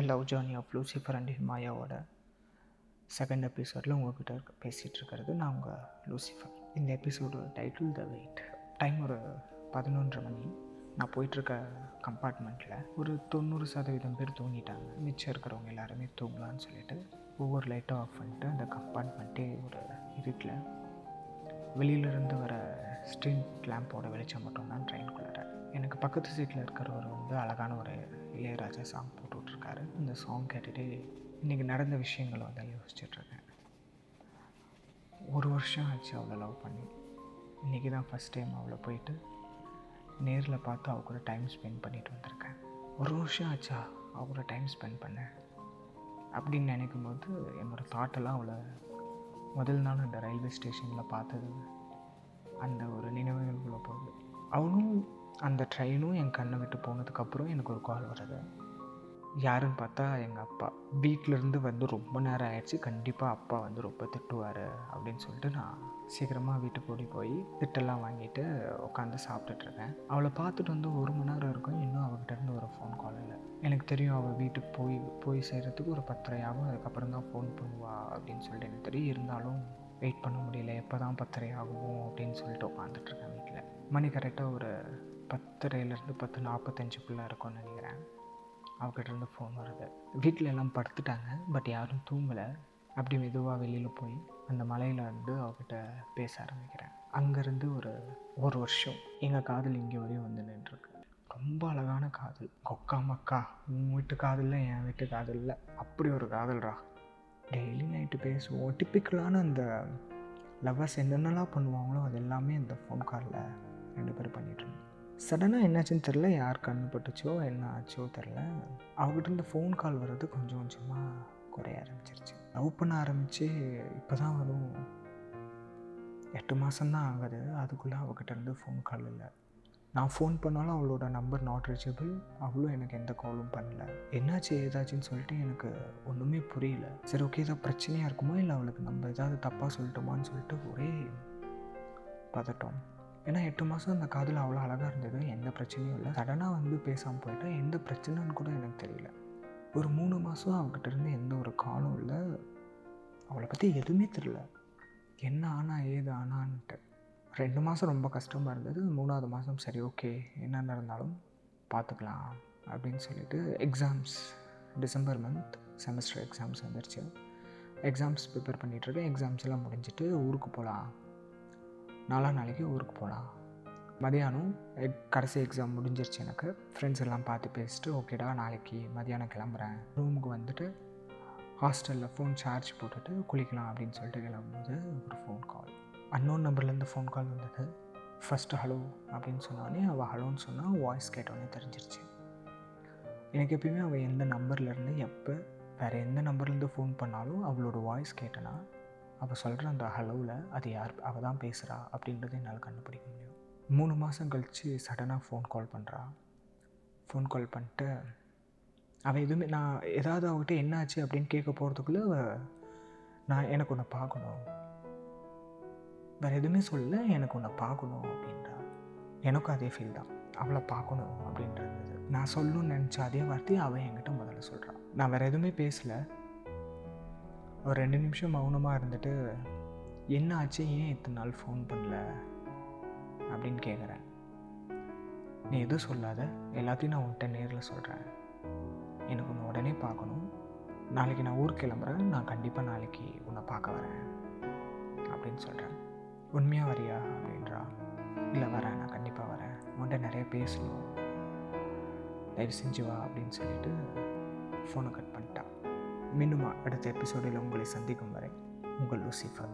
Love journey of Lucifer and ஹிமாயாவோட second எபிசோடில் உங்கள்கிட்ட இருக்க பேசிகிட்டு இருக்கிறது நான் உங்கள் லூசிஃபர். இந்த episode title the wait time ஒரு பதினொன்றரை மணி. நான் போயிட்டுருக்க கம்பார்ட்மெண்ட்டில் ஒரு தொண்ணூறு சதவீதம் பேர் தூங்கிட்டாங்க. மிச்சம் இருக்கிறவங்க எல்லாருமே தூங்கலான்னு சொல்லிட்டு ஒவ்வொரு லைட்டும் ஆஃப் பண்ணிட்டு அந்த கம்பார்ட்மெண்ட்டே ஒரு இருட்டில் வெளியிலேருந்து வர ஸ்ட்ரீட் லேம்போட வெளிச்சம் மட்டும்தான் ட்ரெயின்குள்ளார எனக்கு பக்கத்து சீட்டில் இருக்கிறவர் வந்து அழகான ஒரு இளையராஜா சாங் போட்டு போட்டிருக்காரு. அந்த சாங் கேட்டுகிட்டே இன்றைக்கி நடந்த விஷயங்களை வந்து யோசிச்சுட்ருக்கேன். ஒரு வருஷம் ஆச்சு அவளை லவ் பண்ணி. இன்றைக்கி தான் ஃபஸ்ட் டைம் அவளை போயிட்டு நேரில் பார்த்து அவ கூட டைம் ஸ்பெண்ட் பண்ணிட்டு வந்திருக்கேன். ஒரு வருஷம் ஆச்சா அவ கூட டைம் ஸ்பெண்ட் பண்ணேன் அப்படின்னு நினைக்கும் போது என்னோடய தாட்டெல்லாம் அவளை முதல் நாள் அந்த ரயில்வே ஸ்டேஷனில் பார்த்தது. அந்த ஒரு நினைவுகளுக்குள்ளே போகுது. அவனும் அந்த ட்ரெயினும் என் கண்ணை விட்டு போனதுக்கப்புறம் எனக்கு ஒரு கால் வருது. யாருன்னு பார்த்தா எங்கள் அப்பா. வீட்டிலேருந்து வந்து ரொம்ப நேரம் ஆயிடுச்சு. கண்டிப்பாக அப்பா வந்து ரொம்ப திட்டுவார் அப்படின்னு சொல்லிட்டு நான் சீக்கிரமாக வீட்டுக்கு ஓடி போய் திட்டெல்லாம் வாங்கிட்டு உட்காந்து சாப்பிட்டுட்ருக்கேன் அவளை பார்த்துட்டு வந்து ஒரு மணி நேரம் இருக்கும். இன்னும் அவகிட்ட இருந்து ஒரு ஃபோன் கால் இல்லை. எனக்கு தெரியும் அவள் வீட்டுக்கு போய் போய் சேர்கிறதுக்கு ஒரு பத்தரை ஆகும் அதுக்கப்புறம் தான் ஃபோன் பண்ணுவா அப்படின்னு சொல்லிட்டு எனக்கு தெரியும். இருந்தாலும் வெயிட் பண்ண முடியல. எப்போ தான் பத்தரை ஆகும் அப்படின்னு சொல்லிட்டு உட்காந்துட்ருக்கேன் வீட்டில் மணி கரெக்டாக ஒரு பத்தரையிலேருந்து பத்து நாற்பத்தஞ்சுக்குள்ளே இருக்கும்னு நினைக்கிறேன். அவகிட்டருந்து ஃபோன் வருது. வீட்டில் எல்லாம் படுத்துட்டாங்க பட் யாரும் தூங்கலை. அப்படி மெதுவாக வெளியில் போய் அந்த மலையில் வந்து அவகிட்ட பேச ஆரம்பிக்கிறேன். அங்கேருந்து ஒரு ஒரு வருஷம் எங்கள் காதல் இங்கே வரையும் வந்து நின்றுருக்கு. ரொம்ப அழகான காதல். கொக்கா மக்கா. உன் வீட்டு காதலில் என் வீட்டு காதலில். அப்படி ஒரு காதல்ரா டெய்லி நைட்டு பேசுவோம். டிப்பிக்கலான அந்த லவ்வர்ஸ் என்னென்னலாம் பண்ணுவாங்களோ அது எல்லாமே இந்த ஃபோன் காலில் ரெண்டு பேரும் பண்ணிகிட்ருந்தோம் சடனாக என்னாச்சுன்னு தெரில யார் கண்ணு பட்டுச்சோ என்ன ஆச்சோ தெரில அவகிட்ட இருந்து ஃபோன் கால் வர்றது கொஞ்சம் கொஞ்சமாக குறைய ஆரம்பிச்சிருச்சு. லவ் பண்ண ஆரம்பித்து இப்போ தான் வரும் எட்டு மாதம்தான் ஆகுது. அதுக்குள்ளே அவகிட்ட இருந்து ஃபோன் கால் இல்லை. நான் ஃபோன் பண்ணாலும் அவளோட நம்பர் நாட் ரீச்சபிள் அவளும் எனக்கு எந்த காலும் பண்ணல. என்னாச்சு ஏதாச்சுன்னு சொல்லிட்டு எனக்கு ஒன்றுமே புரியல. சரி ஓகே ஏதாவது பிரச்சனையாக இருக்குமோ? இல்லை அவளுக்கு நம்ம ஏதாவது தப்பாக சொல்லிட்டோமான்னு சொல்லிட்டு ஒரே பதட்டம். ஏன்னா எட்டு மாதம் அந்த காதில் அவ்வளோ அழகாக இருந்தது எந்த பிரச்சனையும் இல்லை. சடனாக வந்து பேசாமல் போயிட்டா எந்த பிரச்சனைன்னு கூட எனக்கு தெரியல. ஒரு மூணு மாதம் அவகிட்ட இருந்து எந்த ஒரு காலும் இல்லை. அவளை பற்றி எதுவுமே தெரியல. என்ன ஆனா ஏது ஆனான்ட்டு. ரெண்டு மாதம் ரொம்ப கஷ்டமாக இருந்தது. மூணாவது மாதம் சரி ஓகே. என்ன நடந்தாலும் பார்த்துக்கலாம் அப்படின்னு சொல்லிட்டு exams December month semester exams வந்துருச்சு. எக்ஸாம்ஸ் ப்ரிப்பேர் பண்ணிகிட்ருக்கேன் எக்ஸாம்ஸ் எல்லாம் முடிஞ்சிட்டு ஊருக்கு போகலாம் நாலா நாளைக்கு ஊருக்கு போகலாம் மதியானம் எக் கடைசி எக்ஸாம் முடிஞ்சிருச்சு எனக்கு. ஃப்ரெண்ட்ஸ் எல்லாம் பார்த்து பேசிட்டு ஓகேடா நாளைக்கு மதியானம் கிளம்புறேன். ரூமுக்கு வந்துட்டு ஹாஸ்டலில் ஃபோன் சார்ஜ் போட்டுட்டு குளிக்கலாம் அப்படின்னு சொல்லிட்டு கிளம்பும்போது ஒரு ஃபோன் கால் அன்னோன் நம்பர்லேருந்து ஃபோன் கால் வந்தது. ஃபஸ்ட்டு ஹலோ அப்படின்னு சொன்னோடனே அவள் ஹலோன்னு சொன்னால் வாய்ஸ் கேட்டோன்னே தெரிஞ்சிருச்சு. எனக்கு எப்பயுமே அவள் எந்த நம்பர்லேருந்து எப்போ வேறு எந்த நம்பர்லேருந்து ஃபோன் பண்ணாலும் அவளோட வாய்ஸ் கேட்டேன்னா அவள் சொல்கிற அந்த ஹலோவில் அது யார் அவள் தான் பேசுகிறா அப்படின்றத என்னால் கண்டுபிடிக்க முடியும். மூணு மாதம் கழித்து சடனாக ஃபோன் கால் பண்ணுறா ஃபோன் கால் பண்ணிட்டு அவள் எதுவுமே நான் ஏதாவது அவகிட்ட என்னாச்சு அப்படின்னு கேட்க போகிறதுக்குள்ளே நான் எனக்கு ஒன்று பார்க்கணும். வேறு எதுவுமே சொல்லல எனக்கு ஒன்று பார்க்கணும் அப்படின்றா. எனக்கும் அதே ஃபீல் தான். அவளை பார்க்கணும் அப்படின்றது. நான் சொல்லணும்னு நினச்ச அதே வார்த்தையை அவள் என்கிட்ட முதல்ல சொல்கிறான் நான் வேறு எதுவுமே பேசலை. ஒரு ரெண்டு நிமிஷம் மௌனமாக இருந்துட்டு என்ன ஆச்சு? ஏன் இத்தனை நாள் ஃபோன் பண்ணல? அப்படின்னு கேட்குறேன் நீ எதுவும் சொல்லாத. எல்லாத்தையும் நான் உன்கிட்ட நேரில் சொல்கிறேன் எனக்கு உன்னை உடனே பார்க்கணும். நாளைக்கு நான் ஊருக்கு கிளம்புறேன். நான் கண்டிப்பாக நாளைக்கு உன்னை பார்க்க வரேன். அப்படின்னு சொல்கிறேன் உண்மையாக வரியா? அப்படின்றா. இல்லை வரேன். நான் கண்டிப்பாக வரேன். உன்கிட்ட நிறைய பேசணும். தயவு செஞ்சு வா. அப்படின்னு சொல்லிட்டு ஃபோனை கட் பண்ணிட்டான் மீண்டும் அடுத்த எபிசோடில் உங்களை சந்திக்கும் வரை உங்கள் லூசிஃபர்.